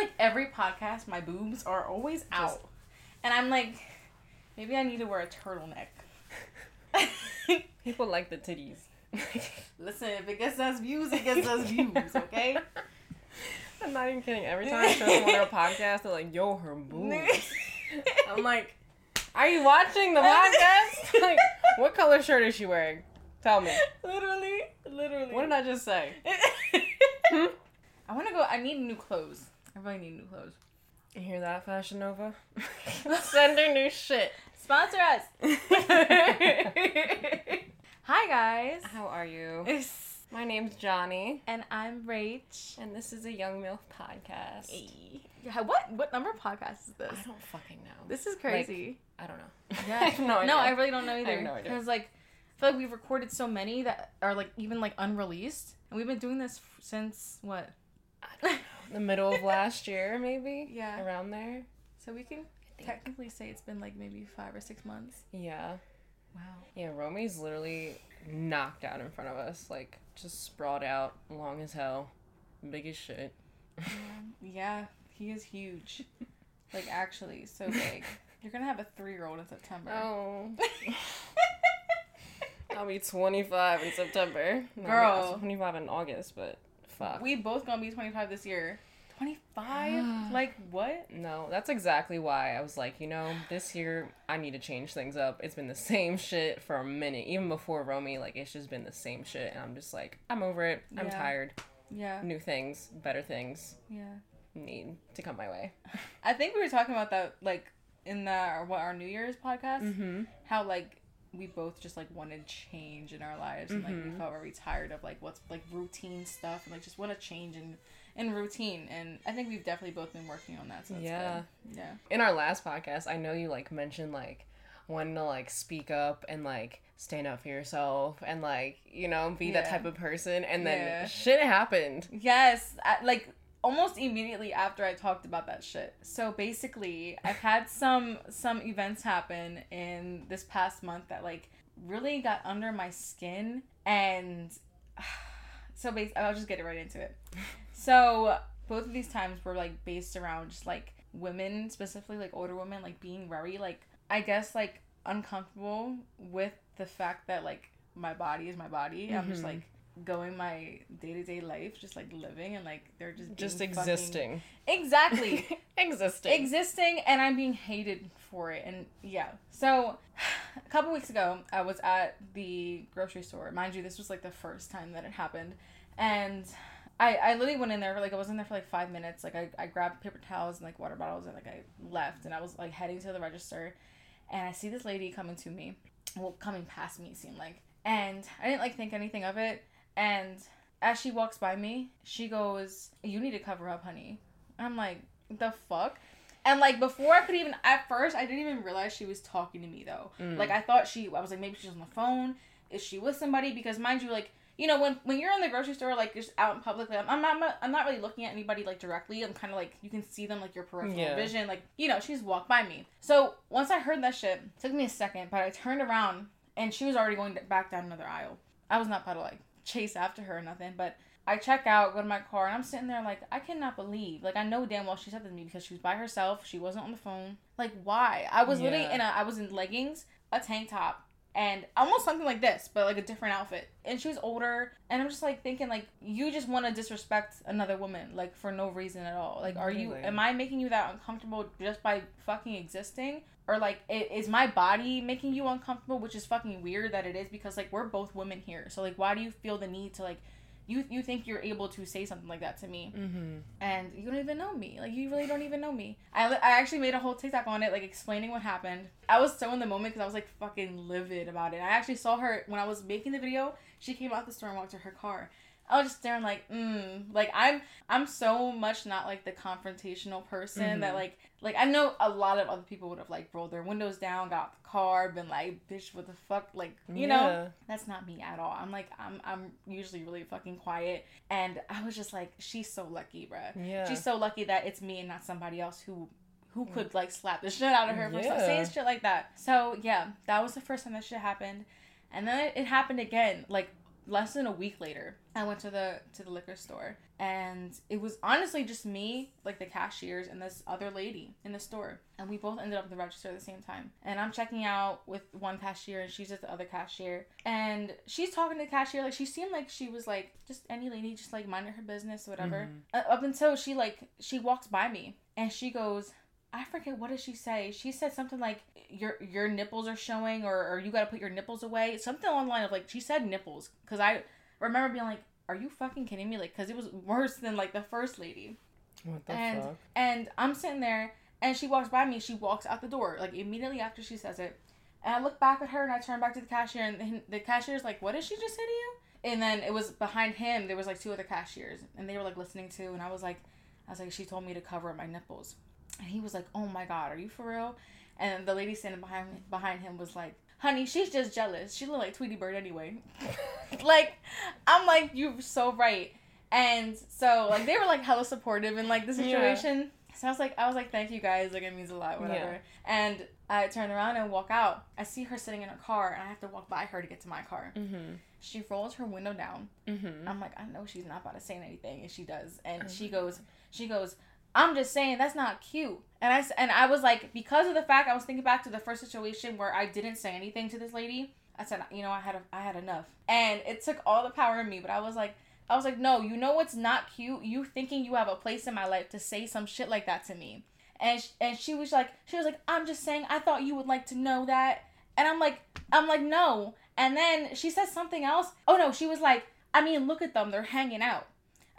like every podcast, my boobs are always out, and I'm like, maybe I need to wear a turtleneck. People like the titties. Listen, if it gets us views, it gets us views. Okay. I'm not even kidding. Every time I show someone a podcast, they're like, "Yo, her boobs." I'm like, "Are you watching the podcast? like, what color shirt is she wearing? Tell me." literally, literally. What did I just say? Hmm? I want to go. I need new clothes. I really need new clothes. You hear that, Fashion Nova? Send her new shit. Sponsor us. Hi guys. How are you? My name's Janni, And I'm Rach. and this is a Young MILF podcast. Yeah, What what number podcast is this? I don't fucking know. This is crazy. I don't know. yeah. I have no idea. No, I really don't know either. I have no idea. Because like, I feel like we've recorded so many that are like even like unreleased, and we've been doing this f- since what? The middle of last year, maybe. Yeah. Around there. So we can technically say it's been like maybe five or six months. Yeah. Wow. Yeah, Romy's literally knocked out in front of us, like just sprawled out, long as hell, big as shit. Um, yeah, he is huge. like actually, so big. You're gonna have a three-year-old in September. Oh. I'll be 25 in September. No, Girl. I was 25 in August, but fuck. We both gonna be 25 this year. 25? like what? No, that's exactly why I was like, you know, this year I need to change things up. It's been the same shit for a minute. Even before Romy, like, it's just been the same shit. And I'm just like, I'm over it. I'm Yeah. tired. Yeah. New things, better things Yeah. need to come my way. I think we were talking about that like in the what our New Year's podcast. Mm-hmm. How like we both just like wanted change in our lives and like we Mhm. felt very tired of like what's like routine stuff and like just want to change in in routine and I think we've definitely both been working on that. So that's Yeah. good. Yeah. In our last podcast, I know you, like, mentioned, like, wanting to, like, speak up and, like, stand up for yourself and, like, you know, be that type of person. And then Yeah. shit happened. Yes, I, like almost immediately after I talked about that shit. So basically, I've had some some events happen in this past month that like really got under my skin and so bas- I'll just get it right into it. So both of these times were like based around just like women specifically like older women like being very like I guess like uncomfortable with the fact that like my body is my body. I'm just Mhm. like going my day to day life, just like living and like they're just Just being fucking- existing. Exactly. existing. existing and I'm being hated for it. And yeah. So a couple weeks ago, I was at the grocery store. Mind you, this was like the first time that it happened. And I, I literally went in there for like I was in there for like five minutes. Like I, I grabbed paper towels and like water bottles and like I left and I was like heading to the register and I see this lady coming to me. Well, coming past me it seemed like. And I didn't like think anything of it. And as she walks by me, she goes, You need to cover up, honey. I'm like, the fuck? And like before I could even at first I didn't even realize she was talking to me though. Mm. Like I thought she I was like maybe she's on the phone. Is she with somebody? Because mind you, like you know when when you're in the grocery store like just out in public, like, I'm, I'm not I'm not really looking at anybody like directly. I'm kind of like you can see them like your peripheral Yeah. vision. Like you know she's walked by me. So once I heard that shit, it took me a second, but I turned around and she was already going back down another aisle. I was not about like chase after her or nothing, but I check out, go to my car, and I'm sitting there like, I cannot believe. Like, I know damn well she said that to me because she was by herself. She wasn't on the phone. Like, why? I was literally in a, I was in leggings, a tank top, and almost something like this, but like a different outfit. And she was older, and I'm just like thinking, like, you just want to disrespect another woman, like, for no reason at all. Like, are you, am I making you that uncomfortable just by fucking existing? Or like, is my body making you uncomfortable? Which is fucking weird that it is because like we're both women here. So like, why do you feel the need to like you you think you're able to say something like that to me. Mm-hmm. and you don't even know me. Like you really don't even know me. I, I actually made a whole tiktok on it like explaining what happened. I was so in the moment because i was like fucking livid about it. I actually saw her when i was making the video she came out the store and walked to her car i was just staring like mm like i'm i'm so much not like the confrontational person that Mhm. like like i know a lot of other people would have like rolled their windows down got out the car been like bitch what the fuck like you know that's not me at all. I'm like I'm I'm usually really fucking quiet and I was just like she's so lucky, bruh. Yeah. She's so lucky that it's me and not somebody else who who could like slap the shit out of her for Yeah. saying shit like that. So yeah, that was the first time that shit happened. And then it, it happened again like less than a week later, I went to the to the liquor store and it was honestly just me, like the cashiers and this other lady in the store. And we both ended up at the register at the same time. And I'm checking out with one cashier and she's at the other cashier. And she's talking to the cashier like she seemed like she was like just any lady just like minding her business or whatever. Uh, up until she like she walks by me and she goes I forget what did she say. She said something like your your nipples are showing or, or you got to put your nipples away. Something along the line of like she said nipples cuz I remember being like are you fucking kidding me like cuz it was worse than like the first lady. What the and fuck? and I'm sitting there and she walks by me, she walks out the door like immediately after she says it. And I look back at her and I turn back to the cashier and the, the cashier's like, "What did she just say to you?" And then it was behind him there was like two other cashiers and they were like listening to and I was like I was like she told me to cover up my nipples. And he was like, "Oh my god, are you for real?" And the lady standing behind behind him was like, "Honey, she's just jealous. She look like Tweety Bird anyway." like, I'm like, "You're so right." And so like they were like hella supportive in like the Yeah. situation. So I was like, I was like, "Thank you guys. Like it means a lot, whatever." Yeah. And I turn around and walk out. I see her sitting in her car, and I have to walk by her to get to my car. Mm-hmm. She rolls her window down. Mm-hmm. I'm like, I know she's not about to say anything, and she does. And Oh she goes, she goes, I'm just saying that's not cute. And I and I was like, because of the fact I was thinking back to the first situation where I didn't say anything to this lady. I said, you know, I had a, I had enough, and it took all the power in me. But I was like, I was like, no, you know what's not cute? You thinking you have a place in my life to say some shit like that to me. And sh- and she was like, she was like, I'm just saying, I thought you would like to know that. And I'm like, I'm like, no. And then she says something else. Oh no, she was like, I mean, look at them, they're hanging out.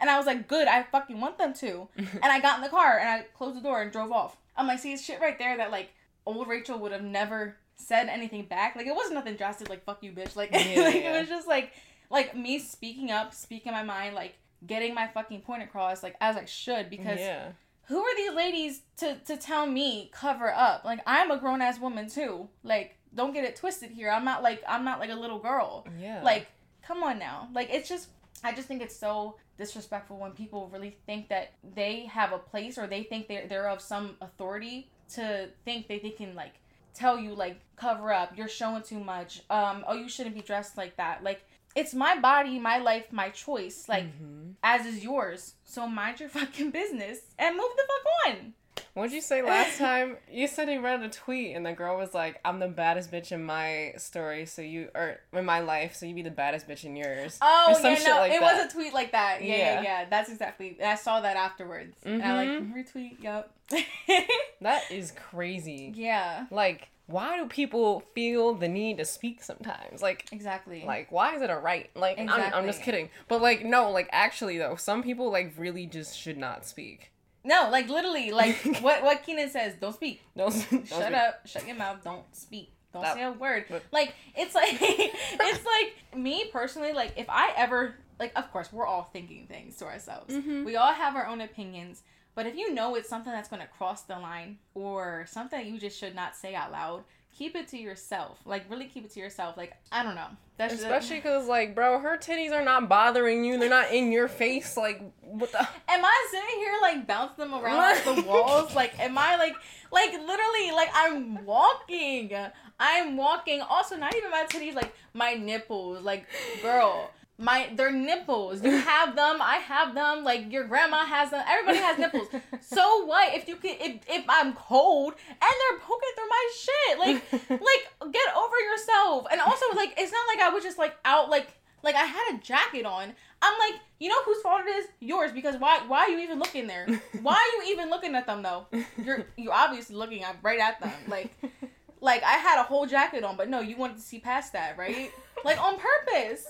And I was like, good, I fucking want them to. And I got in the car and I closed the door and drove off. I'm like, see, it's shit right there that like old Rachel would have never said anything back. Like it wasn't nothing drastic, like fuck you, bitch. Like, Yeah, like yeah. it was just like like me speaking up, speaking my mind, like getting my fucking point across, like as I should, because yeah. who are these ladies to to tell me cover up? Like I'm a grown ass woman too. Like don't get it twisted here. I'm not like I'm not like a little girl. Yeah. Like come on now. Like it's just I just think it's so disrespectful when people really think that they have a place or they think they're they're of some authority to think that they can like tell you like cover up you're showing too much. Um oh you shouldn't be dressed like that. Like it's my body my life my choice. Like Mhm. as is yours. So mind your fucking business and move the fuck on What'd you say last time? You said you read a tweet and the girl was like, "I'm the baddest bitch in my story, so you or in my life, so you be the baddest bitch in yours." oh yeah shit no like it that. was a tweet like that yeah yeah Yeah. yeah, that's exactly i saw that afterwards and i like Mhm. retweet yep That is crazy. yeah Like, why do people feel the need to speak sometimes? Like, exactly like why is it a right? Like, I'm, I'm just kidding. But like, no, like actually though, some people like really just should not speak. No like literally like what what keenan says don't speak. Don't, don't shut speak. up. Shut your mouth. Don't speak. Don't That- say a word. But- like it's like it's like me personally like if i ever like of course we're all thinking things to ourselves. Mhm. we all have our own opinions. But if you know it's something that's going to cross the line or something you just should not say out loud keep it to yourself like really keep it to yourself like i don't know that's Especially because, like, bro, her titties are not bothering you. They're not in your face. Like, what the? am I sitting here like bouncing them around off the walls? Like, am I like, like literally, like I'm walking, I'm walking. Also, not even my titties, like my nipples. Like, girl, my they're nipples. You have them, I have them. Like your grandma has them. Everybody has nipples. So what if you can? If if I'm cold and they're poking through my shit, like like get over yourself. And also, like it's not like I was just like out like like I had a jacket on. I'm like, you know whose fault it is? Yours because why why are you even looking there? Why are you even looking at them though? You're you're obviously looking at right at them. Like like I had a whole jacket on, but no, you wanted to see past that, right? Like on purpose.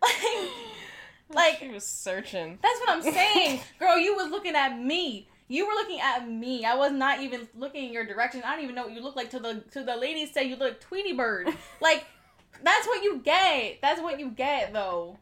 Like like she was searching. that's what I'm saying. Girl, you was looking at me. You were looking at me. I was not even looking in your direction. I don't even know what you look like. To the to the ladies say you look Tweety Bird. Like that's what you get. That's what you get though.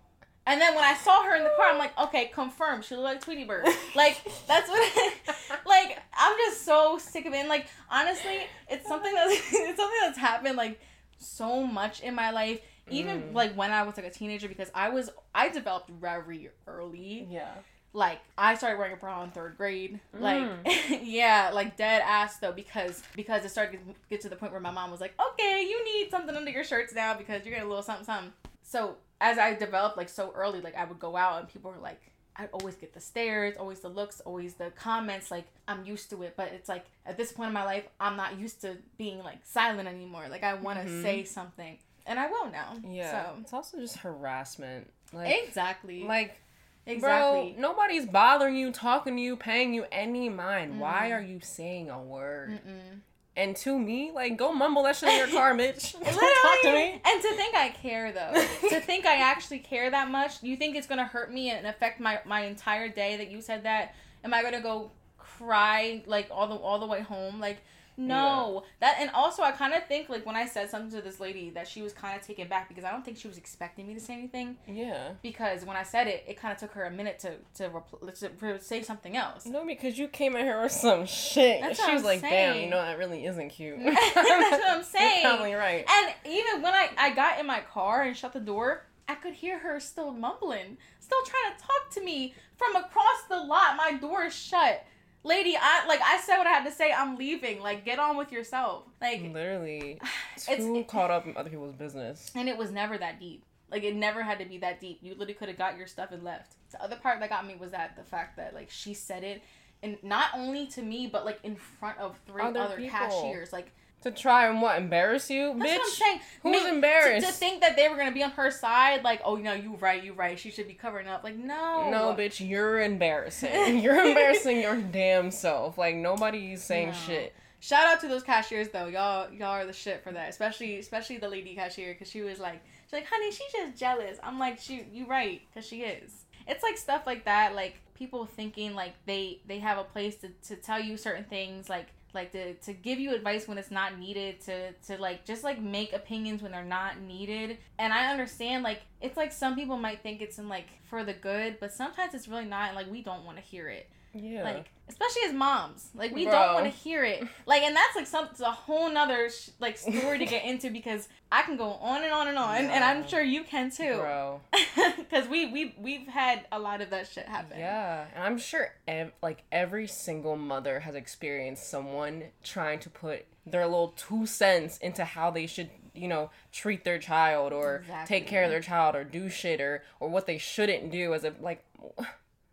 And then when I saw her in the car, I'm like, okay, confirmed. She looked like Tweety Bird. Like that's what. like I'm just so sick of it. And like honestly, it's something that's it's something that's happened like so much in my life. Even Mm. like when I was like a teenager, because I was I developed very early Yeah. like I started wearing a bra in third grade. Like Mm. yeah, like dead ass though because because it started to get to the point where my mom was like, okay, you need something under your shirts now because you're getting a little something something. So as I developed like so early, like I would go out and people were like, I'd always get the stares, always the looks, always the comments. Like I'm used to it, but it's like at this point in my life, I'm not used to being like silent anymore. Like I want to Mhm. say something, and I will now. Yeah. So It's also just harassment. Like, exactly. like exactly. Bro, nobody's bothering you, talking to you, paying you any mind. Why Mhm. are you saying a word? Mm-mm. And to me, like, go mumble that shit in your car, bitch. Don't talk to me. And to think I care though, to think I actually care that much, you think it's gonna hurt me and affect my my entire day that you said that? Am I gonna go cry like all the all the way home? Like no, that and also I kind of think like when I said something to this lady that she was kind of taken back because I don't think she was expecting me to say anything Yeah. because when I said it, it kind of took her a minute to to, repl- to, to say something else. No, because you came at her with some shit. That's she was I'm like, damn, you know, that really isn't cute. That's what I'm saying. You're probably right. And even when I, I got in my car and shut the door, I could hear her still mumbling, still trying to talk to me from across the lot. My door is shut. Lady, I like I said what I had to say. I'm leaving. Like, get on with yourself. Like, Literally, It's- too caught up in other people's business. and it was never that deep. Like, it never had to be that deep. You literally could have got your stuff and left. The other part that got me was that the fact that like she said it, and not only to me, but like in front of three Other other, cashiers. Like, To try and what, embarrass you? That's Bitch, what I'm saying. who's Me- embarrassed? To, to think that they were gonna be on her side, like, oh no, you right, you right. She should be covering up. Like, no, No, bitch, you're embarrassing. You're embarrassing your damn self. Like nobody's saying No. shit. Shout out to those cashiers though. Y'all, y'all are the shit for that. Especially, especially the lady cashier, because she was like, she's like, honey, she's just jealous. I'm like, she, you right, because she is. It's like stuff like that, like people thinking like they they have a place to, to tell you certain things, like like to, to give you advice when it's not needed to to like just like make opinions when they're not needed. And i understand like it's like some people might think it's in like for the good but sometimes it's really not and like we don't want to hear it Yeah. like especially as moms. Like we Bro. don't want to hear it. Like and that's like some it's a whole nother sh- like story to get into because i can go on and on and on and i'm sure you can too. Bro. because we we we've had a lot of that shit happen. Yeah, and I'm sure ev- like every single mother has experienced someone trying to put their little two cents into how they should, you know, treat their child or take care of their child or do shit or or what they shouldn't do as a like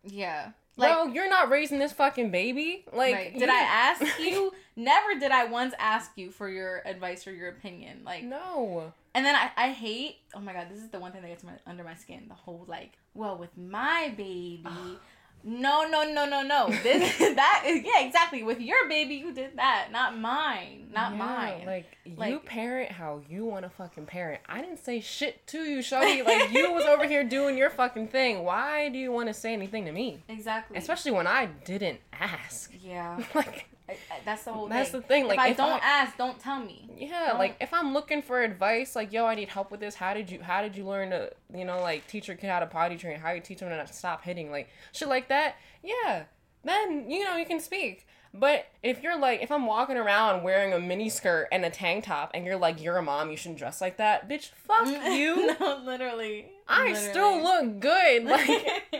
yeah like Bro, you're not raising this fucking baby. Like right. you- did i ask you never did i once ask you for your advice or your opinion like No. And then I, I hate oh my god, this is the one thing that gets my, under my skin. The whole like, well, with my baby. no, no, no, no, no. This that is yeah, exactly. With your baby, you did that, not mine. Not Yeah, mine. Like, you parent how you want to fucking parent. I didn't say shit to you, Shawty. Like you was over here doing your fucking thing. Why do you want to say anything to me? exactly. Especially when I didn't ask. yeah. like I, I, that's the whole that's thing. the thing. Like if I if don't I- ask, don't tell me. yeah, don't- like if I'm looking for advice, like yo, I need help with this. How did you how did you learn to you know like teach your kid how to potty train? How you teach them to stop hitting? Like shit like that. Yeah, then you know you can speak. But if you're like, if I'm walking around wearing a mini skirt and a tank top, and you're like, you're a mom, you shouldn't dress like that, bitch. Fuck you. no, literally. I still look good, like,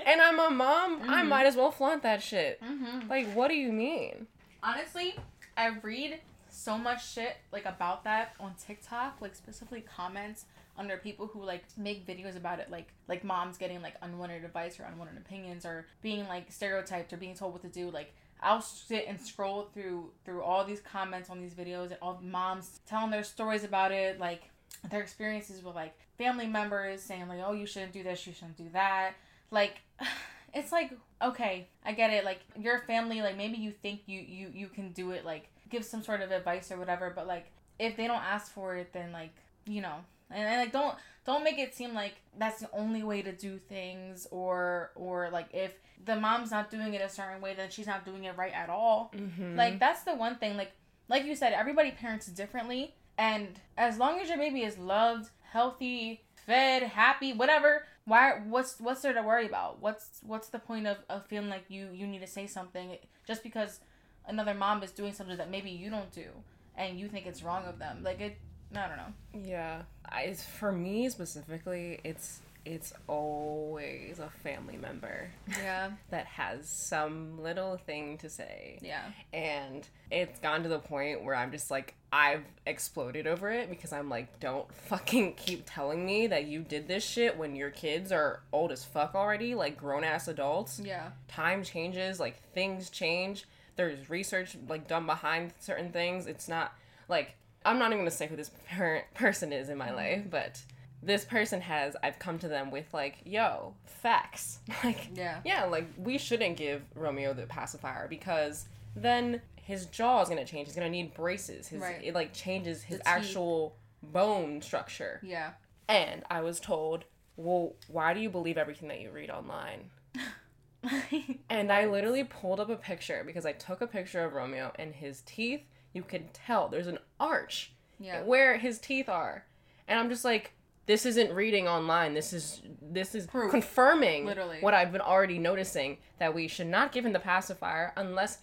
and I'm a mom. I Mhm. might as well flaunt that shit. hmm Like, what do you mean? Honestly, I read so much shit like about that on TikTok, like specifically comments under people who like make videos about it, like like moms getting like unwanted advice or unwanted opinions or being like stereotyped or being told what to do. Like I'll sit and scroll through through all these comments on these videos and all moms telling their stories about it, like their experiences with like family members saying like, oh, you shouldn't do this, you shouldn't do that. Like it's like okay i get it like your family like maybe you think you you you can do it like give some sort of advice or whatever but like if they don't ask for it then like you know and, and like don't don't make it seem like that's the only way to do things or or like if the mom's not doing it a certain way then she's not doing it right at all Mm-hmm. like that's the one thing like like you said everybody parents differently and as long as your baby is loved healthy fed happy whatever why what's what's there to worry about? What's what's the point of, of feeling like you you need to say something just because another mom is doing something that maybe you don't do and you think it's wrong of them? Like it i don't know. Yeah, I, it's, for me specifically, it's it's always a family member Yeah. that has some little thing to say. Yeah. And it's gone to the point where I'm just like, I've exploded over it because I'm like, don't fucking keep telling me that you did this shit when your kids are old as fuck already, like grown ass adults. Yeah. Time changes, like things change. There's research like done behind certain things. It's not like I'm not even gonna say who this parent person is in my mm-hmm. life, but this person has I've come to them with like, yo, facts. Like Yeah. yeah, like we shouldn't give Romeo the pacifier because then his jaw is gonna change. He's gonna need braces. His Right. it like changes his The teeth. actual bone structure. Yeah. And I was told, well, why do you believe everything that you read online? And I literally pulled up a picture because I took a picture of Romeo and his teeth. You can tell there's an arch yeah. where his teeth are, and I'm just like, this isn't reading online. This is this is Proof. confirming Literally. what I've been already noticing that we should not give him the pacifier unless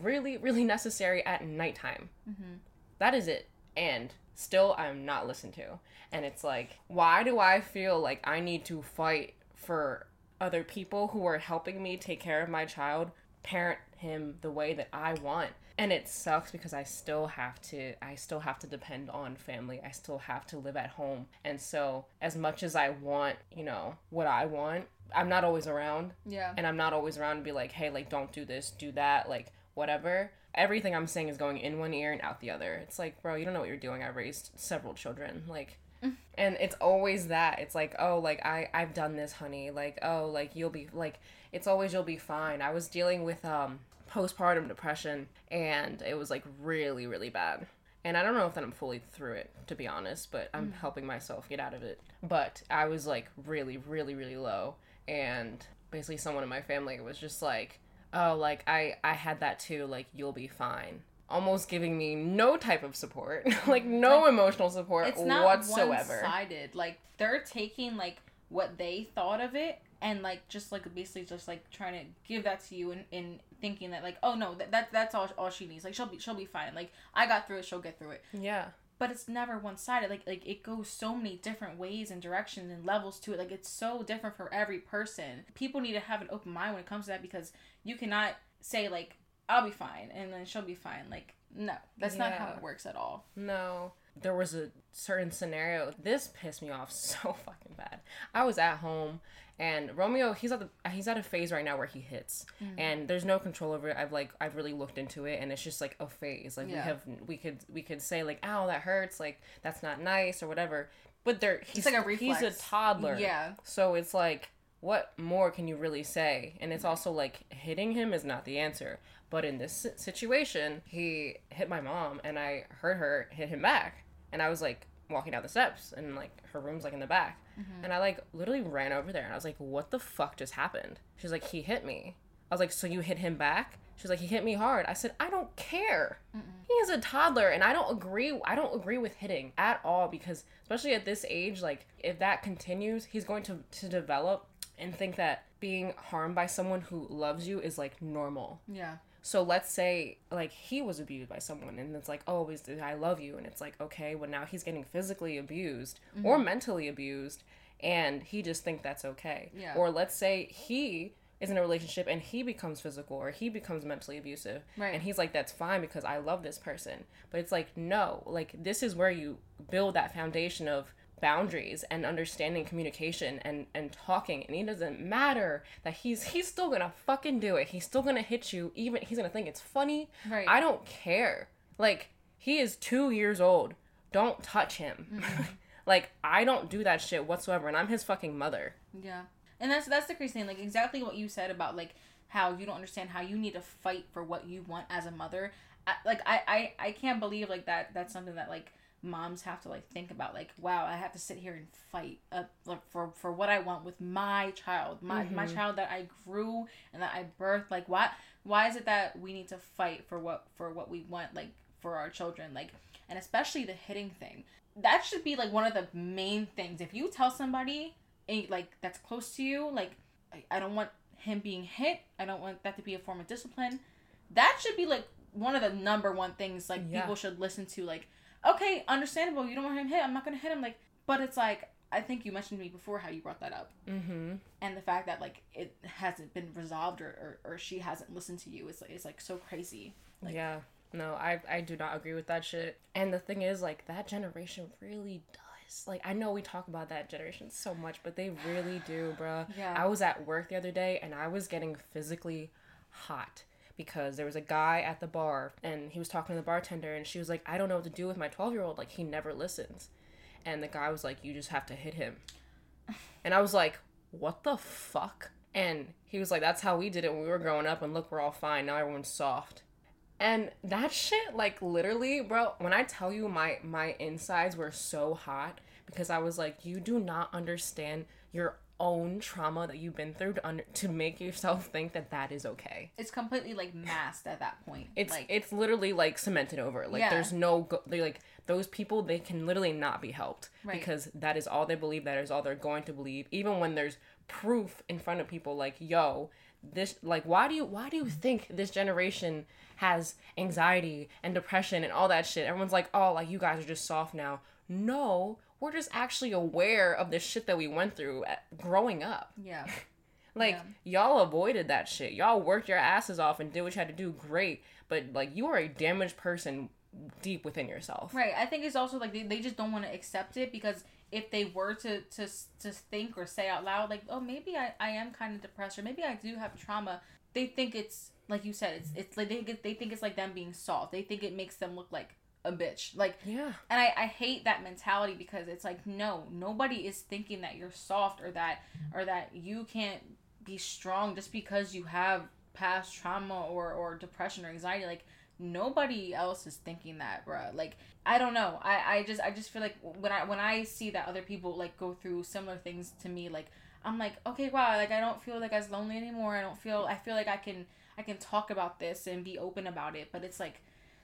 really really necessary at nighttime. Mm-hmm. That is it. And still, I'm not listened to. And it's like, why do I feel like I need to fight for other people who are helping me take care of my child, parent him the way that I want? And it sucks because I still have to I still have to depend on family. I still have to live at home. And so as much as I want, you know, what I want, I'm not always around Yeah. and I'm not always around to be like, hey, like, don't do this, do that, like, whatever. Everything I'm saying is going in one ear and out the other. It's like, bro, you don't know what you're doing. I raised several children. Like, and it's always that. It's like, oh, like, I, I've done this, honey. Like, oh, like, you'll be, like, it's always you'll be fine. I was dealing with, um, postpartum depression and it was, like, really, really bad. And I don't know if that I'm fully through it, to be honest, but I'm helping myself get out of it. But I was like really, really, really low. And basically someone in my family was just like, Oh, like I I had that too, like you'll be fine. Almost giving me no type of support. like no emotional support It's not whatsoever. one-sided. Like they're taking like what they thought of it and like just like basically just like trying to give that to you and, and thinking that like oh no that, that that's all all she needs like she'll be she'll be fine like I got through it she'll get through it Yeah. but it's never one sided. Like like it goes so many different ways and directions and levels to it. Like it's so different for every person. People need to have an open mind when it comes to that because you cannot say like I'll be fine and then she'll be fine. Like no, that's not how it works at all. No. There was a certain scenario. This pissed me off so fucking bad. I was at home and Romeo, he's at the he's at a phase right now where he hits. Mm. And there's no control over it. I've like I've really looked into it and it's just like a phase. Like we have we could we could say like, "Ow, that hurts." Like that's not nice or whatever. But there he's like a He's a toddler. Yeah. So it's like what more can you really say? And it's mm. also like hitting him is not the answer. But in this situation, he hit my mom and I hurt her hit him back. And I was like walking down the steps and like her room's like in the back. Mm-hmm. And I like literally ran over there and I was like, what the fuck just happened? She's like, he hit me. I was like, so you hit him back? She's like, he hit me hard. I said, I don't care. He is a toddler, and I don't agree. I don't agree with hitting at all because, especially at this age, like if that continues, he's going to to develop and think that being harmed by someone who loves you is like normal. Yeah. So let's say like he was abused by someone and it's like, oh, is I love you and it's like, okay, well now he's getting physically abused or mm-hmm. mentally abused and he just think that's okay. Yeah. Or let's say he is in a relationship and he becomes physical or he becomes mentally abusive Right. and he's like that's fine because I love this person. But it's like no, like this is where you build that foundation of boundaries and understanding communication and and talking and it doesn't matter that he's he's still gonna fucking do it he's still gonna hit you even he's gonna think it's funny Right. i don't care like he is two years old don't touch him mm-hmm. like i don't do that shit whatsoever and i'm his fucking mother Yeah. And that's that's the crazy thing. Like exactly what you said about like how you don't understand how you need to fight for what you want as a mother. I, like I, I I can't believe like that. That's something that like moms have to like think about. Like wow, I have to sit here and fight uh, for for what I want with my child, my my child that I grew and that I birthed. Like why why is it that we need to fight for what for what we want like for our children like and especially the hitting thing that should be like one of the main things if you tell somebody like that's close to you like I, I don't want him being hit i don't want that to be a form of discipline that should be like one of the number one things like Yeah. people should listen to like okay understandable you don't want him hit i'm not gonna hit him like but it's like I think you mentioned to me before how you brought that up, Mm-hmm. and the fact that like it hasn't been resolved or, or, or she hasn't listened to you is is like so crazy. Like- yeah. No, I I do not agree with that shit. And the thing is, like, that generation really does. Like, I know we talk about that generation so much, but they really do, bruh. Yeah. I was at work the other day and I was getting physically hot because there was a guy at the bar and he was talking to the bartender and she was like, I don't know what to do with my 12 year old. Like, he never listens. And the guy was like, You just have to hit him. And I was like, What the fuck? And he was like, That's how we did it when we were growing up. And look, we're all fine. Now everyone's soft. And that shit, like literally, bro, when I tell you my my insides were so hot because I was like, you do not understand your own trauma that you've been through to under to make yourself think that that is okay. It's completely like masked at that point. It's like it's literally like cemented over. Like Yeah. there's no go- they like those people they can literally not be helped Right. because that is all they believe. That is all they're going to believe. Even when there's proof in front of people, like yo, this like why do you why do you think this generation has anxiety and depression and all that shit? Everyone's like oh like you guys are just soft now. No, we're just actually aware of the shit that we went through at, growing up. yeah. Like y'all avoided that shit. Y'all worked your asses off and did what you had to do. Great, but like you are a damaged person deep within yourself. Right. I think it's also like they, they just don't want to accept it because if they were to, to to think or say out loud like oh maybe I, I am kind of depressed or maybe I do have trauma they think it's like you said it's it's like they they think it's like them being soft they think it makes them look like a bitch. Like Yeah. and I, I hate that mentality because it's like no nobody is thinking that you're soft or that or that you can't be strong just because you have past trauma or or depression or anxiety. Like nobody else is thinking that bruh. Like i don't know. I i just i just feel like when i when i see that other people like go through similar things to me like i'm like okay wow like i don't feel like as lonely anymore. I don't feel i feel like i can i can talk about this and be open about it. But it's like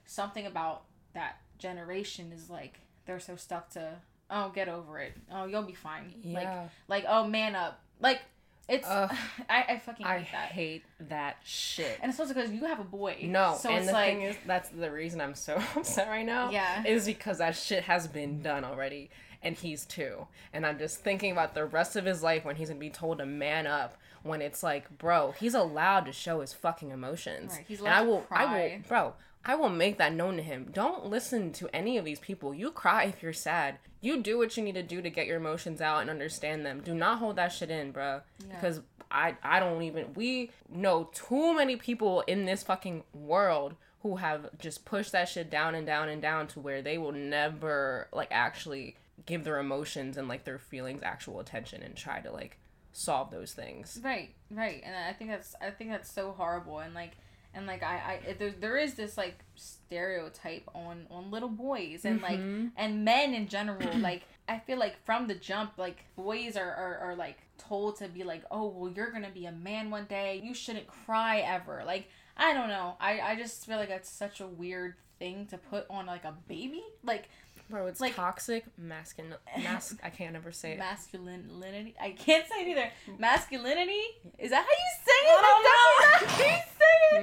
something about that generation is like they're so stuck to oh get over it oh you'll be fine like Yeah. like oh man up like it's Ugh. I, I fucking hate I that hate that shit. and it's also because you have a boy No, so and it's the like thing is, that's the reason I'm so upset right now. Yeah. is because that shit has been done already, and he's two, and I'm just thinking about the rest of his life when he's gonna be told to man up. When it's like, bro, he's allowed to show his fucking emotions, Right, he's and allowed I to will, I will, bro, I will make that known to him. Don't listen to any of these people. You cry if you're sad. You do what you need to do to get your emotions out and understand them. Do not hold that shit in, bro. Yeah. Because I I don't even we know too many people in this fucking world who have just pushed that shit down and down and down to where they will never like actually give their emotions and like their feelings actual attention and try to like solve those things. right right and i think that's i think that's so horrible and like and like i i there, there is this like stereotype on on little boys and like Mhm. and men in general like i feel like from the jump like boys are, are are like told to be like oh well you're gonna be a man one day. You shouldn't cry ever. Like i don't know. I i just feel like that's such a weird thing to put on like a baby. Like Bro, it's Like- toxic masculine mask I can't ever say it. masculinity? I can't say it either. Masculinity? Is that how you say it? I That's definitely not how you say it.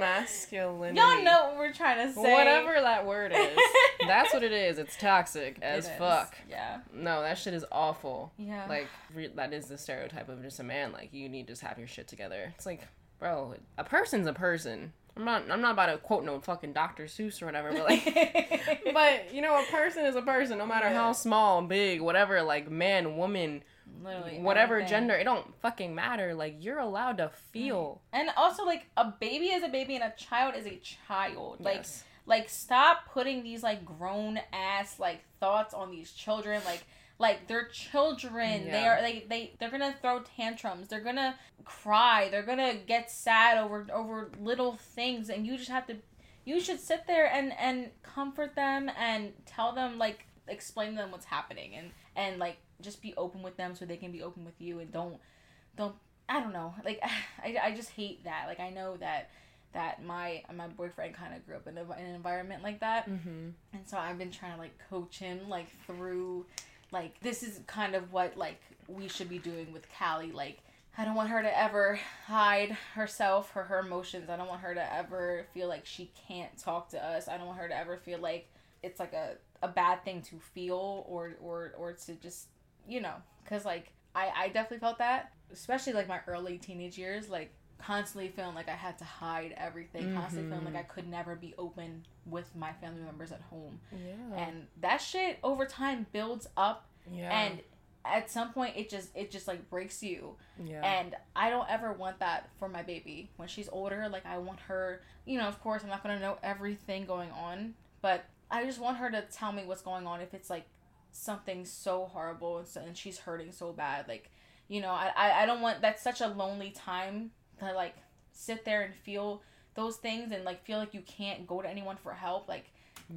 Masculinity. y'all know what we're trying to say Whatever that word is. That's what it is. It's toxic as It is. fuck. yeah No, that shit is awful. yeah Like re- that is the stereotype of just a man. Like you need to just have your shit together. It's like, bro, a person's a person. I'm not. I'm not about to quote no fucking Dr. Seuss or whatever, but like, but you know, a person is a person, no matter Yeah. how small, big, whatever. Like man, woman, literally whatever everything. gender, it don't fucking matter. Like you're allowed to feel. and also like a baby is a baby and a child is a child. Like Yes. like stop putting these like grown ass like thoughts on these children. Like like they're children. They are they, they they're gonna throw tantrums. They're gonna cry. They're gonna get sad over over little things. And you just have to you should sit there and and comfort them and tell them like explain to them what's happening. And and like just be open with them so they can be open with you and don't don't i don't know. Like i, I just hate that. Like i know that that my my boyfriend kind of grew up in, a, in an environment like that. Mm-hmm. and so i've been trying to like coach him like through like this is kind of what like we should be doing with callie. Like i don't want her to ever hide herself or her emotions. I don't want her to ever feel like she can't talk to us. I don't want her to ever feel like it's like a, a bad thing to feel or or or to just you know, because like I I definitely felt that, especially like my early teenage years, like constantly feeling like I had to hide everything, constantly feeling like. I mm-hmm. could never be open with my family members at home, Yeah. and that shit over time builds up, yeah. and at some point it just it just like breaks you yeah. and I don't ever want that for my baby. When she's older, like I want her, you know, of course I'm not gonna know everything going on, but I just want her to tell me what's going on if it's like something so horrible and, so, and she's hurting so bad. Like, you know, I, I, I don't want that's such a lonely time to like sit there and feel those things and like feel like you can't go to anyone for help. Like,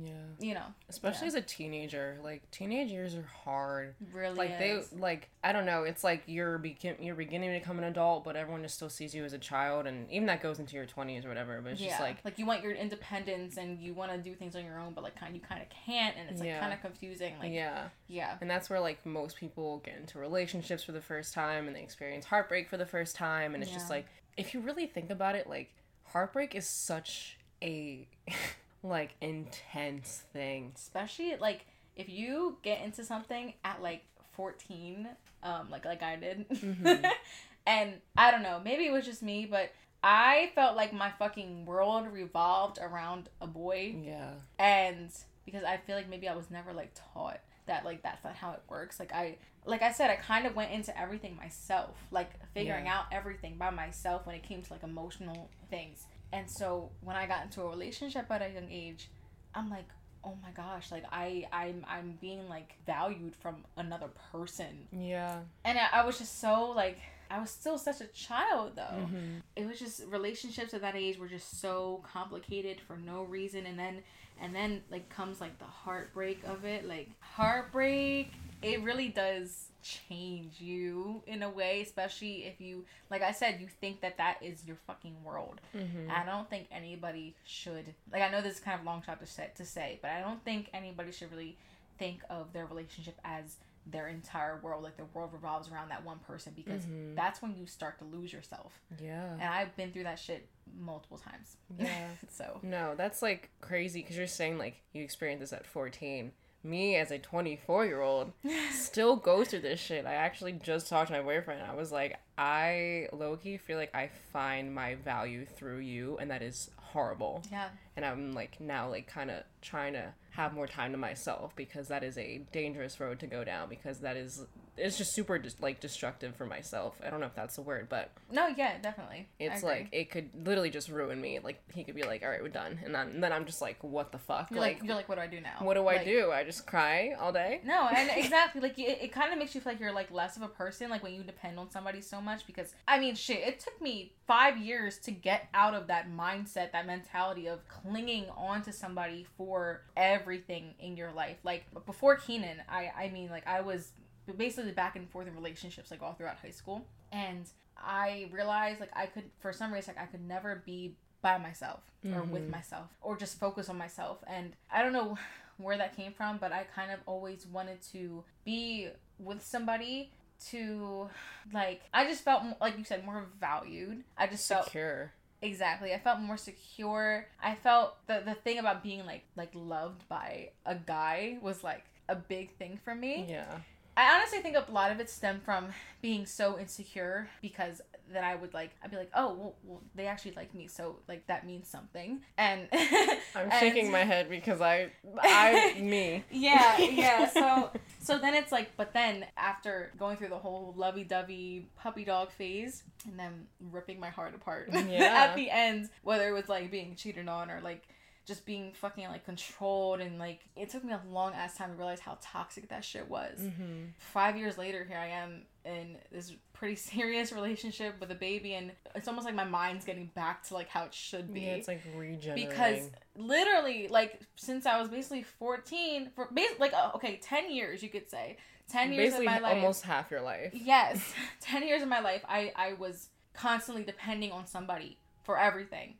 yeah. you know, Especially Yeah. as a teenager, like teenage years are hard. really Like is. they like I don't know. It's like you're begin you're beginning to become an adult, but everyone just still sees you as a child, and even that goes into your twenties or whatever. But it's yeah, just like like you want your independence and you want to do things on your own, but like kind you kind of can't, and it's like Yeah. kind of confusing. Like, yeah, yeah, and that's where like most people get into relationships for the first time, and they experience heartbreak for the first time, and it's just like if you really think about it, like heartbreak is such a like intense thing. especially like if you get into something at like 14 um like like i did Mhm. and i don't know maybe it was just me but i felt like my fucking world revolved around a boy Yeah, and because i feel like maybe i was never like taught that like that's not how it works like i like i said i kind of went into everything myself like figuring Yeah. out everything by myself when it came to like emotional things and so when i got into a relationship at a young age i'm like oh my gosh like i i'm i'm being like valued from another person. Yeah, and i, I was just so like i was still such a child though. Mhm. it was just relationships at that age were just so complicated for no reason. And then and then like comes like the heartbreak of it. Like heartbreak it really does change you in a way especially if you like i said you think that that is your fucking world Mhm. i don't think anybody should like i know this is kind of long shot to say, to say but i don't think anybody should really think of their relationship as their entire world like the world revolves around that one person because Mhm. that's when you start to lose yourself yeah. and I've been through that shit multiple times. Yeah. so No, that's like crazy because you're saying like you experienced this at 14. Me as a 24 year old still go through this shit. I actually just talked to my boyfriend. I was like, I low key feel like I find my value through you, and that is horrible. yeah, And I'm like now like kind of trying to have more time to myself because that is a dangerous road to go down because that is it's just super dis- like destructive for myself. I don't know if that's the word, but no, yeah, definitely. It's like it could literally just ruin me. Like he could be like, "All right, we're done," and then, and then I'm just like, "What the fuck?" you're like, you're like, what do I do now? what do I do? I just cry all day. No, and exactly like it, it kind of makes you feel like you're like less of a person like when you depend on somebody so much because I mean shit it took me 5 years to get out of that mindset that mentality of clinging on to somebody for everything in your life like before Keenan I I mean like I was basically back and forth in relationships like all throughout high school and I realized like I could for some reason like I could never be by myself or with Mhm. myself or just focus on myself and I don't know where that came from, but I kind of always wanted to be with somebody to like I just felt like you said more valued. I just felt Secure. exactly. I felt more secure. I felt the the thing about being like like loved by a guy was like a big thing for me. Yeah. I honestly think a lot of it stemmed from being so insecure because then I would like I'd be like, oh well, well they actually like me, so like that means something. And I'm and- shaking my head because I, I, me. yeah, yeah. So so then it's like, but then after going through the whole lovey-dovey puppy dog phase, and then ripping my heart apart Yeah. at the end, whether it was like being cheated on or like just being fucking like controlled and like it took me a long ass time to realize how toxic that shit was. Mm-hmm. Five years later, here I am in this pretty serious relationship with a baby, and it's almost like my mind's getting back to like how it should be Yeah, it's like regenerating. because literally like since i was basically 14 for bas- like uh, okay 10 years you could say 10 years basically of my life almost half your life. yes 10 years of my life i i was constantly depending on somebody for everything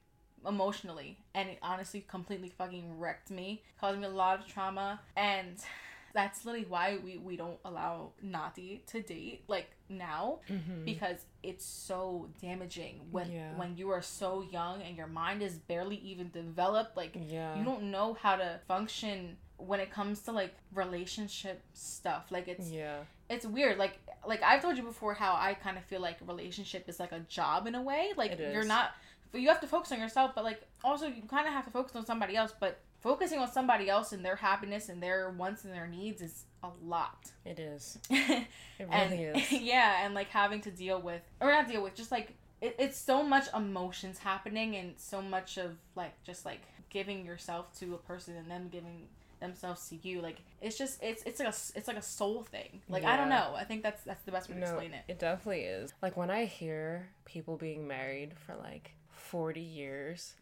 emotionally and it honestly completely fucking wrecked me caused me a lot of trauma and that's literally why we we don't allow nati to date like now Mm-hmm. because it's so damaging when Yeah. when you are so young and your mind is barely even developed like Yeah. you don't know how to function when it comes to like relationship stuff like it's yeah. it's weird like like i've told you before how i kind of feel like relationship is like a job in a way like you're is. Not you have to focus on yourself but like also you kind of have to focus on somebody else but focusing on somebody else and their happiness and their wants and their needs is a lot It is. It really is. yeah and like having to deal with or not deal with just like it, it's so much emotions happening and so much of like just like giving yourself to a person and them giving themselves to you like it's just it's it's like a it's like a soul thing like i don't know i think that's that's the best way to No, explain it it definitely is. Like when I hear people being married for like 40 years,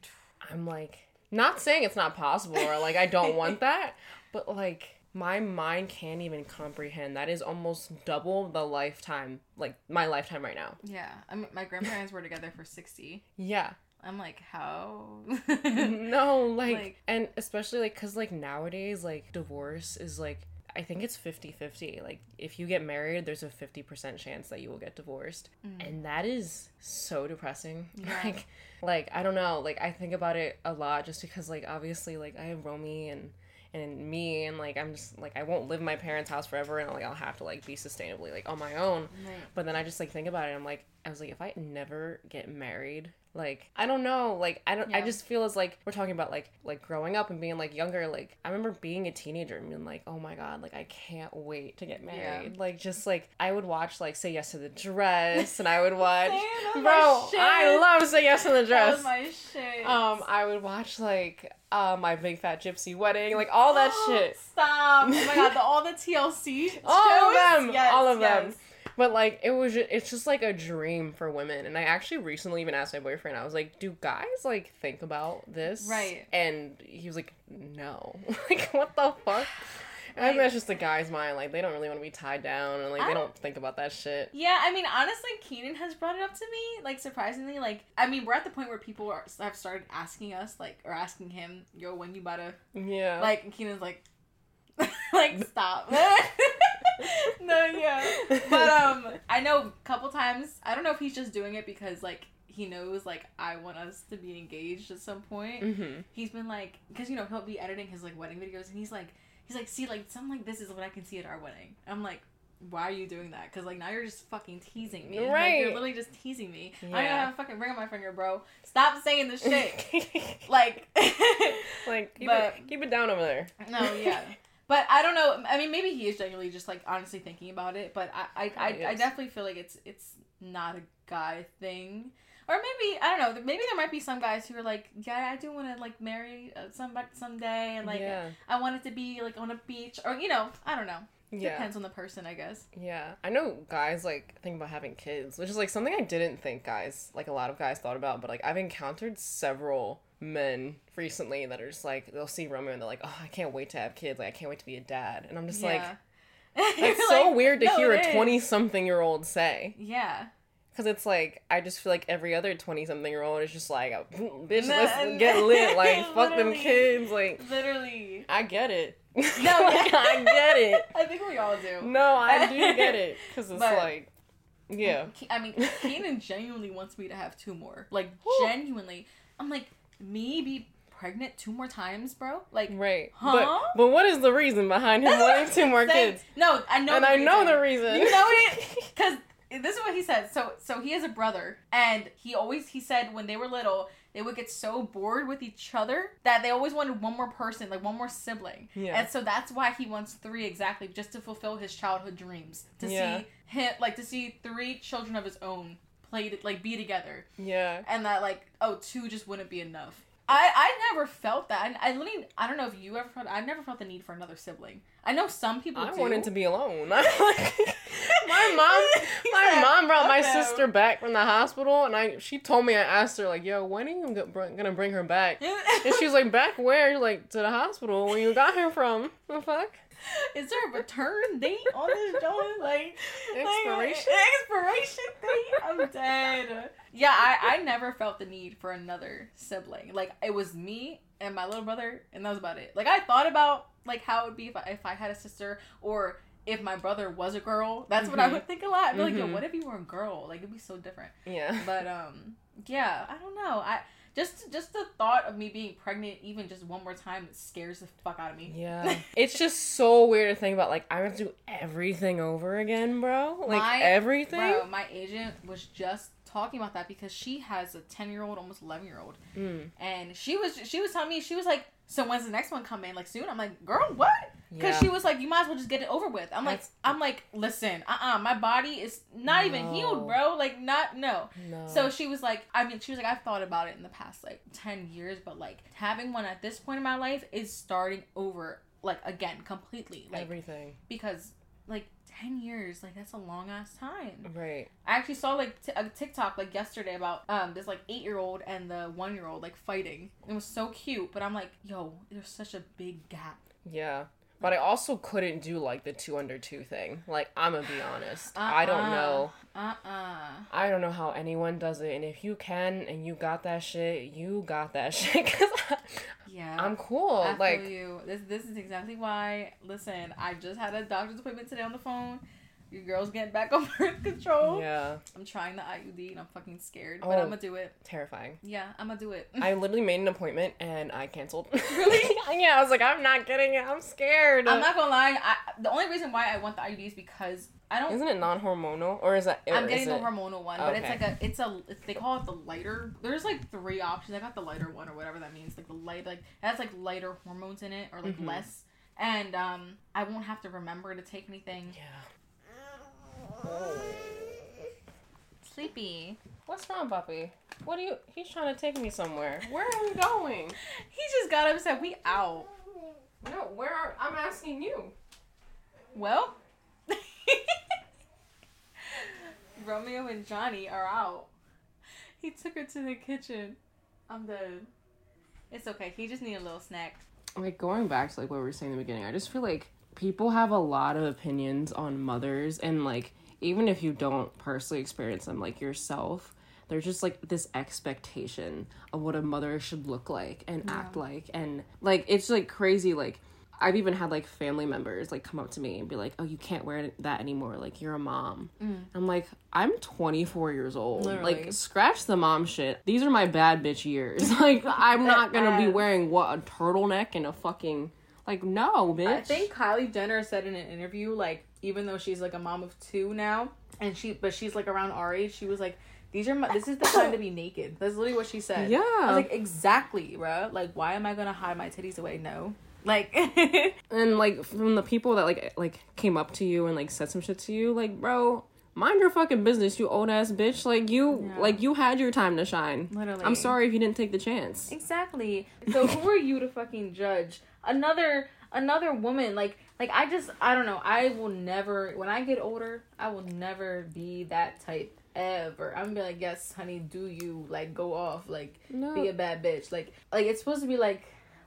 I'm like, not saying it's not possible or like I don't want that, but like my mind can't even comprehend. That is almost double the lifetime, like my lifetime right now. yeah i mean my grandparents were together for 60 Yeah. i'm like how no, like, Like- and especially like cuz like nowadays like divorce is like I think it's 50-50. Like if you get married, there's a 50% chance that you will get divorced. And that is so depressing. Mm. Yeah. Like like I don't know, like I think about it a lot just because like obviously like I have Romy and and me and like I'm just like I won't live in my parents' house forever and like I'll have to like be sustainably like on my own. Right. But then I just like think about it. I'm like, I was like, if I never get married, like I don't know, like I don't. I just feel as like we're talking about like like growing up and being like younger. Like I remember being a teenager and being like, oh my god, like I can't wait to get married. Like just like I would watch like Say Yes to the Dress, and I would watch, Say That was bro. I love Say Yes to the that Dress. was my shit um, I would watch like uh, my Big Fat Gypsy Wedding, like all that shit. Stop! Oh my god, the, all the TLC. all of them Yes, all of yes. them but like it was ju- it's just like a dream for women and i actually recently even asked my boyfriend i was like do guys like think about this Right. and he was like no like what the fuck and i think that's just the guy's mind like they don't really want to be tied down and like I they don't- don't think about that shit Yeah, I mean, honestly, Keenan has brought it up to me. Like, surprisingly, like, I mean, we're at the point where people are, have started asking us, like, or asking him, "Yo, when you about to yeah like?" Keenan's like, "Like, stop." no, yeah, but um, I know a couple times. I don't know if he's just doing it because like he knows like I want us to be engaged at some point. mm-hmm. He's been like, because you know he'll be editing his like wedding videos, and he's like, he's like, see, like something like this is what I can see at our wedding. I'm like. Why are you doing that? Because like now you're just fucking teasing me. Like, Right. you're literally just teasing me. I don't Yeah. have a fucking ring on my finger, bro. Stop saying this shit. like, like keep, But- it, keep it down over there no, yeah. But I don't know. I mean, maybe he is genuinely just like honestly thinking about it. But I, I, I, I definitely feel like it's it's not a guy thing. Or maybe I don't know. Maybe there might be some guys who are like, yeah, I do want to like marry uh, somebody someday, and like yeah I want it to be like on a beach, or you know, I don't know. Yeah Depends on the person, I guess. Yeah, I know guys like think about having kids, which is like something I didn't think guys like a lot of guys thought about. But like I've encountered several men recently that are just like they'll see Romeo and they're like, oh, I can't wait to have kids. Like I can't wait to be a dad. And I'm just like, You're it's so like, weird to "No, hear a twenty something year old say Yeah. Because it's like I just feel like every other twenty something year old is just like, bitch, let's get lit. Like fuck them kids. Like Literally. I get it. No. I get it. I think we all do. No, I do get it because it's But- like, yeah. I mean, Keenan genuinely wants me to have two more. Like, genuinely. I'm like, me be pregnant two more times, bro? Like, Right. Huh? But but what is the reason behind him wanting two more kids? No, I know and I know the reason. You know it? Because this is what he said. So, so he has a brother, and he always, he said when they were little, they would get so bored with each other that they always wanted one more person, like one more sibling. Yeah. And so that's why he wants three exactly, just to fulfill his childhood dreams. To Yeah. see him, like, to see three children of his own play, like, be together. yeah. and that like oh two just wouldn't be enough. I I never felt that. I, I literally I don't know if you ever felt. I never felt the need for another sibling. I know some people. I do. wanted to be alone. my mom, my said, mom brought my "Fuck sister back from the hospital, and I she told me I asked her like, "Yo, when are you gonna bring her back?" And she was like, "Back where?" Like to the hospital where you got her from. The fuck? "Is there a return date on this joint? Like Expiration? Like, expiration date? I'm dead." Yeah, I I never felt the need for another sibling. Like it was me and my little brother, and that was about it. Like I thought about like how it would be if I, if I had a sister or if my brother was a girl, that's what I Mhm. would think a lot. I'd be like, yo, Mhm. what if you were a girl? Like it'd be so different. Yeah. But um, yeah, I don't know. I just just the thought of me being pregnant even just one more time scares the fuck out of me. Yeah. it's just so weird to think about. Like, I have to do everything over again, bro. Like, My- everything. Bro, my agent was just talking about that because she has a ten year old, almost eleven year old, Mm. and she was she was telling me she was like, so when's the next one coming? Like soon? I'm like, girl, what? Because Yeah. she was like, you might as well just get it over with. I'm like, I'm like, listen, uh, uh my body is not even healed, bro. Like, not no. no. So she was like, I mean, she was like, I've thought about it in the past like 10 years, but like having one at this point in my life is starting over, like again, completely. Like, everything. because like 10 years, like that's a long ass time. Right. I actually saw like t- a TikTok like yesterday about um this like eight year old and the one year old like fighting. It was so cute, but I'm like, yo, there's such a big gap. Yeah. But I also couldn't do like the two under two thing. Like, I'm gonna be honest. I don't Uh-uh. know. Uh uh I don't know how anyone does it. And if you can and you got that shit, you got that shit. Cause I, Yeah. I'm cool. I like, you. This this is exactly why. Listen, I just had a doctor's appointment today on the phone. Your girl's getting back on birth control. yeah, I'm trying the IUD and I'm fucking scared, but Oh. I'm gonna do it. terrifying. Yeah, I'm gonna do it. I literally made an appointment and I canceled. Really? yeah, I was like, I'm not getting it. I'm scared. I'm not gonna lie. I, the only reason why I want the IUD is because I don't. Isn't it non-hormonal or is that? or I'm getting the it- hormonal one, but it's like a, it's a, it's, they call it the lighter. There's like three options. I got the lighter one or whatever that means. Like the light, like it has like lighter hormones in it or like Mhm. less, and um, I won't have to remember to take anything. Yeah. Sleepy. What's wrong, puppy? What are you? He's trying to take me somewhere. Where are we going? He just got upset. "We out." No, where are? I'm asking you. Well, Romeo and Janni are out. He took her to the kitchen. I'm dead. It's okay. He just need a little snack. like going back to like what we were saying in the beginning, I just feel like people have a lot of opinions on mothers and like even if you don't personally experience them like yourself, there's just like this expectation of what a mother should look like and act like and like it's like crazy like I've even had like family members like come up to me and be like, "Oh, you can't wear that anymore. Like you're a mom." Mm. I'm like, "I'm 24 years old. Literally. Like scratch the mom shit. These are my bad bitch years. like I'm not going to be wearing what a turtleneck and a fucking like no, bitch." I think Kylie Jenner said in an interview, like, even though she's like a mom of two now, and she, but she's like around our age, she was like, "These are my, this is the time to be naked." That's literally what she said. Yeah. I was like, exactly, bruh. Like, why am I gonna hide my titties away? No, like, and like from the people that like like came up to you and like said some shit to you, like, "Bro, mind your fucking business, you old ass bitch. Like you Yeah. like you had your time to shine. literally. I'm sorry if you didn't take the chance." Exactly. So who are you to fucking judge another another woman? Like like I just I don't know. I will never when I get older, I will never be that type ever. I'm gonna be like, yes, honey, do you like go off like No. be a bad bitch like like it's supposed to be like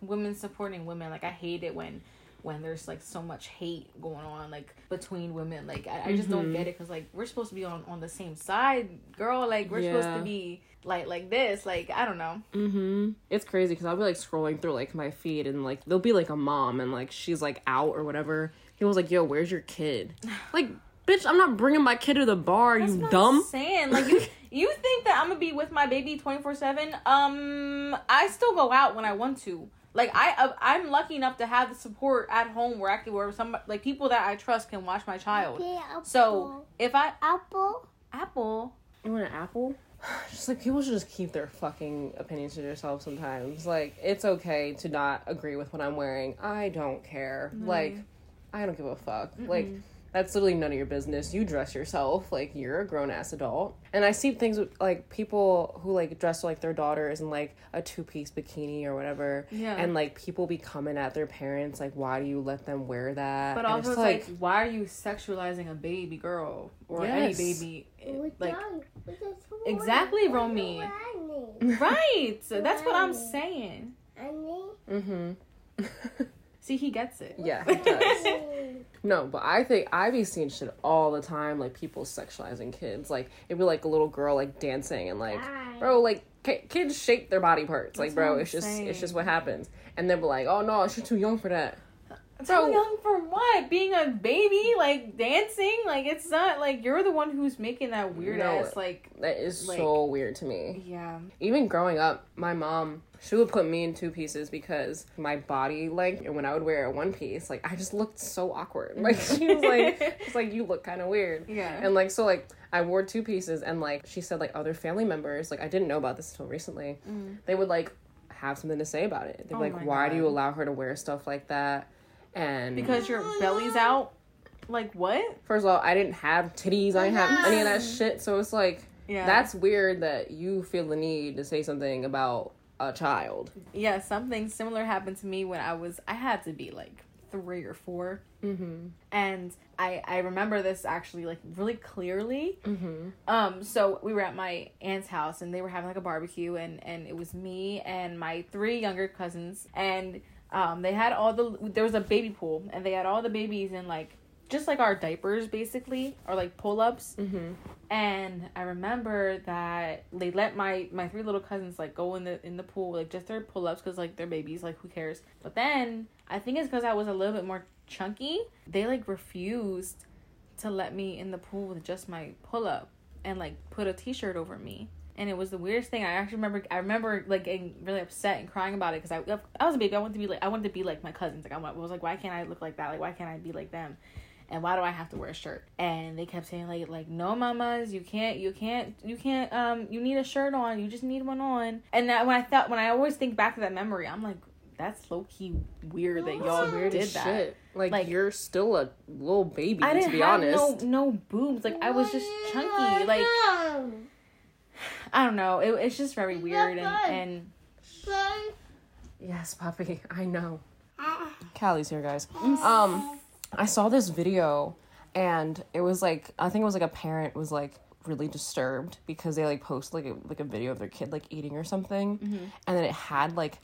women supporting women. Like I hate it when when there's like so much hate going on like between women like i, I just don't Mhm. get it because like we're supposed to be on on the same side girl like we're supposed to be like like this like i don't know Mm-hmm. It's crazy because I'll be like scrolling through like my feed and like there'll be like a mom and like she's like out or whatever. He was like, "Yo, where's your kid?" Like, bitch, I'm not bringing my kid to the bar. That's you dumb. I'm saying like you you think that I'm gonna be with my baby 24 seven? Um, I still go out when I want to. Like I uh, I'm lucky enough to have the support at home where I can where some like people that I trust can watch my child. So if I apple. Apple, You want an apple? Just like people should just keep their fucking opinions to themselves sometimes. Like it's okay to not agree with what I'm wearing. I don't care. Like I don't give a fuck. Like that's literally none of your business. You dress yourself like you're a grown ass adult. And I see things with like people who like dress like their daughters in like a two piece bikini or whatever. Yeah. And like people be coming at their parents like, why do you let them wear that? but And also it's like, why are you sexualizing a baby girl or any baby? Which Like one? Which is who? Exactly, Romy. Right. So that's what I'm saying. I need. mm-hmm. See, he gets it. yeah, he does. No, but I think I be seeing shit all the time, like people sexualizing kids. Like it'd be like a little girl like dancing and like, Bye. bro, like ki- kids shape their body parts. Like, bro, what I'm it's just it's just what happens. And they'll be like, oh no, she's too young for that. Too young for what? Being a baby, like dancing, like it's not like you're the one who's making that weird No. ass like. That is Like- so weird to me. Yeah. Even growing up, my mom she would put me in two pieces because my body like and when I would wear a one piece, like I just looked so awkward. Like she was like she's like you look kind of weird. Yeah. And like so like I wore two pieces and like she said like other family members, like I didn't know about this until recently. Mm. They would like have something to say about it. They're Oh like, why do you allow her to wear stuff like that? And because your belly's out. Like what? first of all, I didn't have titties. I didn't have any of that shit. So it's like Yeah. that's weird that you feel the need to say something about a child. yeah. Something similar happened to me when I was. I had to be like three or four, Mm-hmm. and I I remember this actually like really clearly. Mm-hmm. Um, so we were at my aunt's house and they were having like a barbecue and and it was me and my three younger cousins and um they had all the there was a baby pool and they had all the babies in like just like our diapers basically or like pull ups Mm-hmm. and I remember that they let my my three little cousins like go in the in the pool like just their pull ups because like they're babies like who cares but then I think it's because I was a little bit more chunky they like refused to let me in the pool with just my pull up and like put a t shirt over me. And it was the weirdest thing. I actually remember. I remember like getting really upset and crying about it because I, I was a baby. I wanted to be like I wanted to be like my cousins. Like I was like, why can't I look like that? Like why can't I be like them? And why do I have to wear a shirt? And they kept saying like like no mamas, you can't you can't you can't um you need a shirt on. You just need one on. And that when I thought when I always think back to that memory, I'm like that's low key weird that y'all Weird did that. shit. Like, Like- you're still a little baby, I didn't to be have honest. no no boobs. Like I was just chunky. Like I don't know. It, it's just very weird and and Yes, puppy. I know. Callie's here, guys. Um, I saw this video, and it was like I think it was like a parent was like really disturbed because they like post like a like a video of their kid like eating or something, and then it had like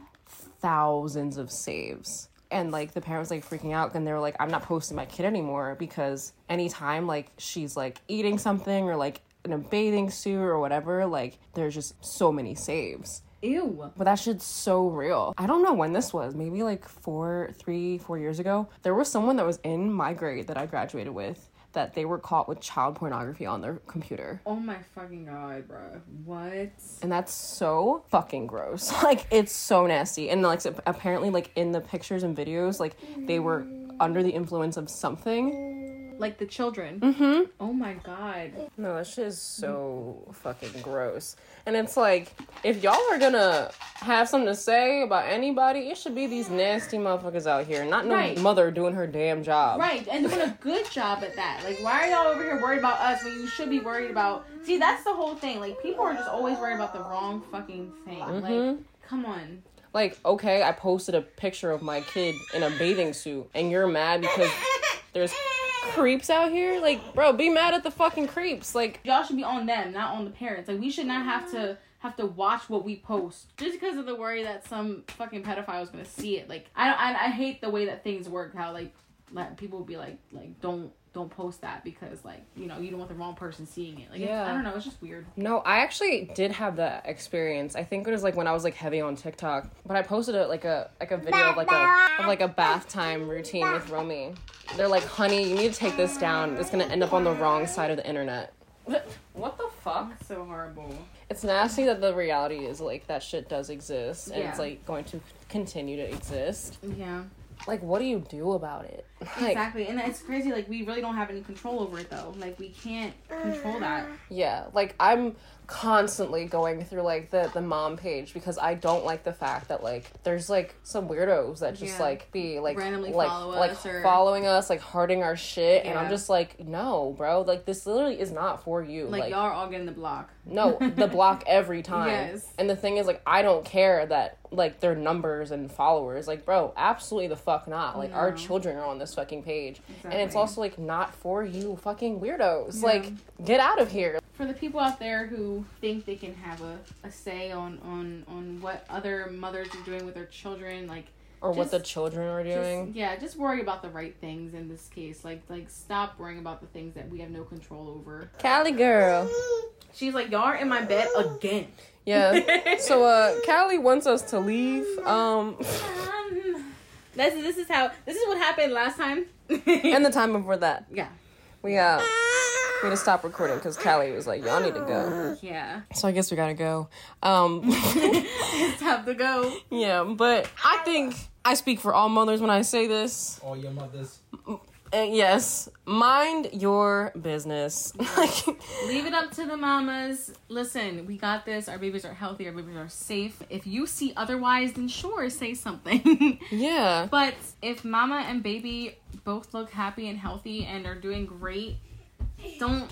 thousands of saves. And like the parent was like freaking out, and they were like, "I'm not posting my kid anymore because anytime like she's like eating something or like in a bathing suit or whatever, like there's just so many saves." ew. But that shit's so real. I don't know when this was. Maybe like four, three, four years ago. There was someone that was in my grade that I graduated with that they were caught with child pornography on their computer. Oh my fucking god, bro. What? And that's so fucking gross. Like it's so nasty. And like apparently like in the pictures and videos, like they were under the influence of something. Like the children. Mm-hmm. Oh my god. No, that shit is so fucking gross. And it's like, if y'all are gonna have something to say about anybody, it should be these nasty motherfuckers out here, not no Right. mother doing her damn job. Right, and doing a good job at that. Like, why are y'all over here worried about us when you should be worried about? See, that's the whole thing. Like, people are just always worried about the wrong fucking thing. Like, Mhm. come on. Like, okay, I posted a picture of my kid in a bathing suit, and you're mad because there's creeps out here? Like, bro, be mad at the fucking creeps. Like, Y'all should be on them, not on the parents. Like, we should not have to have to watch what we post just because of the worry that some fucking pedophile is gonna see it. Like, I don't. I, I hate the way that things work. How like, people be like, like don't don't post that because like you know you don't want the wrong person seeing it. Like, Yeah. I don't know. It's just weird. No, I actually did have that experience. I think it was like when I was like heavy on TikTok, but I posted a, like a like a video of like a of like a bath time routine with Romy. They're like, "Honey, you need to take this down. It's gonna end up on the wrong side of the internet." What the fuck? That's so horrible. It's nasty that the reality is like that shit does exist and it's like going to continue to exist. Yeah. Like, what do you do about it? Like, Exactly, and it's crazy. Like we really don't have any control over it, though. Like we can't control that. Yeah, like I'm constantly going through like the the mom page because I don't like the fact that like there's like some weirdos that just Yeah. like be like Randomly like follow like us or- following us like hearting our shit and I'm just like no bro like this literally is not for you Like, like, y'all are all getting the block. no the block every time Yes. and the thing is like I don't care that like their numbers and followers like bro absolutely the fuck not like our children are on this fucking page and it's also like not for you fucking weirdos Yeah. like get out of here For the people out there who think they can have a, a say on, on on what other mothers are doing with their children, like or what the children are doing. just, yeah, just worry about the right things in this case. Like like stop worrying about the things that we have no control over. Callie girl. She's like, y'all are in my bed again. Yeah. so uh Callie wants us to leave. Um Um, This is this is how this is what happened last time. and the time before that, yeah, we uh we had to stop recording because Callie was like, "Y'all need to go." yeah, So I guess we gotta go. Um, it's time to go. yeah, but I think I speak for all mothers when I say this. All your mothers. Uh, yes, mind your business. Like, Leave it up to the mamas. Listen, we got this. Our babies are healthy. Our babies are safe. If you see otherwise, then sure, say something. yeah, but if mama and baby both look happy and healthy and are doing great, don't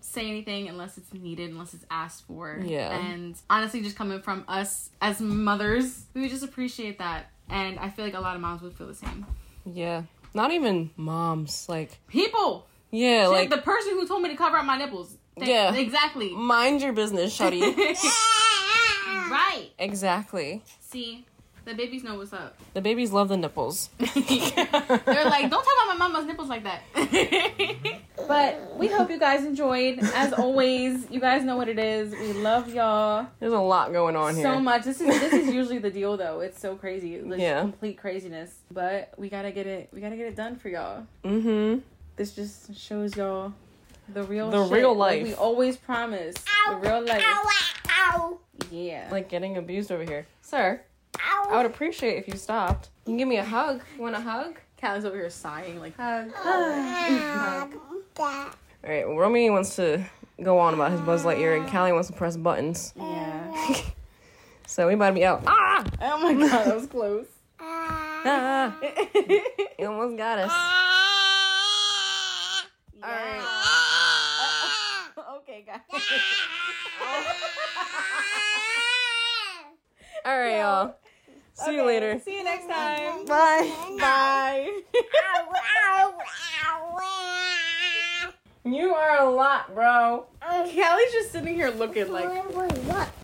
say anything unless it's needed, unless it's asked for. Yeah. And honestly, just coming from us as mothers, we would just appreciate that. And I feel like a lot of moms would feel the same. yeah. Not even moms. Like, People! yeah, Shit, like the person who told me to cover up my nipples. Th- Yeah. Exactly. mind your business, shutty. right. exactly. See, the babies know what's up. The babies love the nipples. They're like, don't talk about my mama's nipples like that. but we hope you guys enjoyed. As always, you guys know what it is. We love y'all There's a lot going on here. so much. This is this is usually the deal though. It's so crazy. It's Yeah. complete craziness. But we gotta get it. We gotta get it done for y'all. Mm-hmm. This just shows y'all the real The shit, real like life. we always promise. The real life. Ow. ow. Yeah. Like getting abused over here. Sir, Ow. I would appreciate if you stopped. You can give me a hug. You want a hug? Callie's over here sighing like Hug. Ow. Alright, well, Romy wants to go on about his Buzz Lightyear and Callie wants to press buttons. Yeah. So we about to be out. Ah! Oh my god, that was close. ah! You almost got us. Alright. okay, guys. Alright, y'all. See you later. See you next time. Bye. Bye. You are a lot, bro. Um, Callie's just sitting here looking like. What?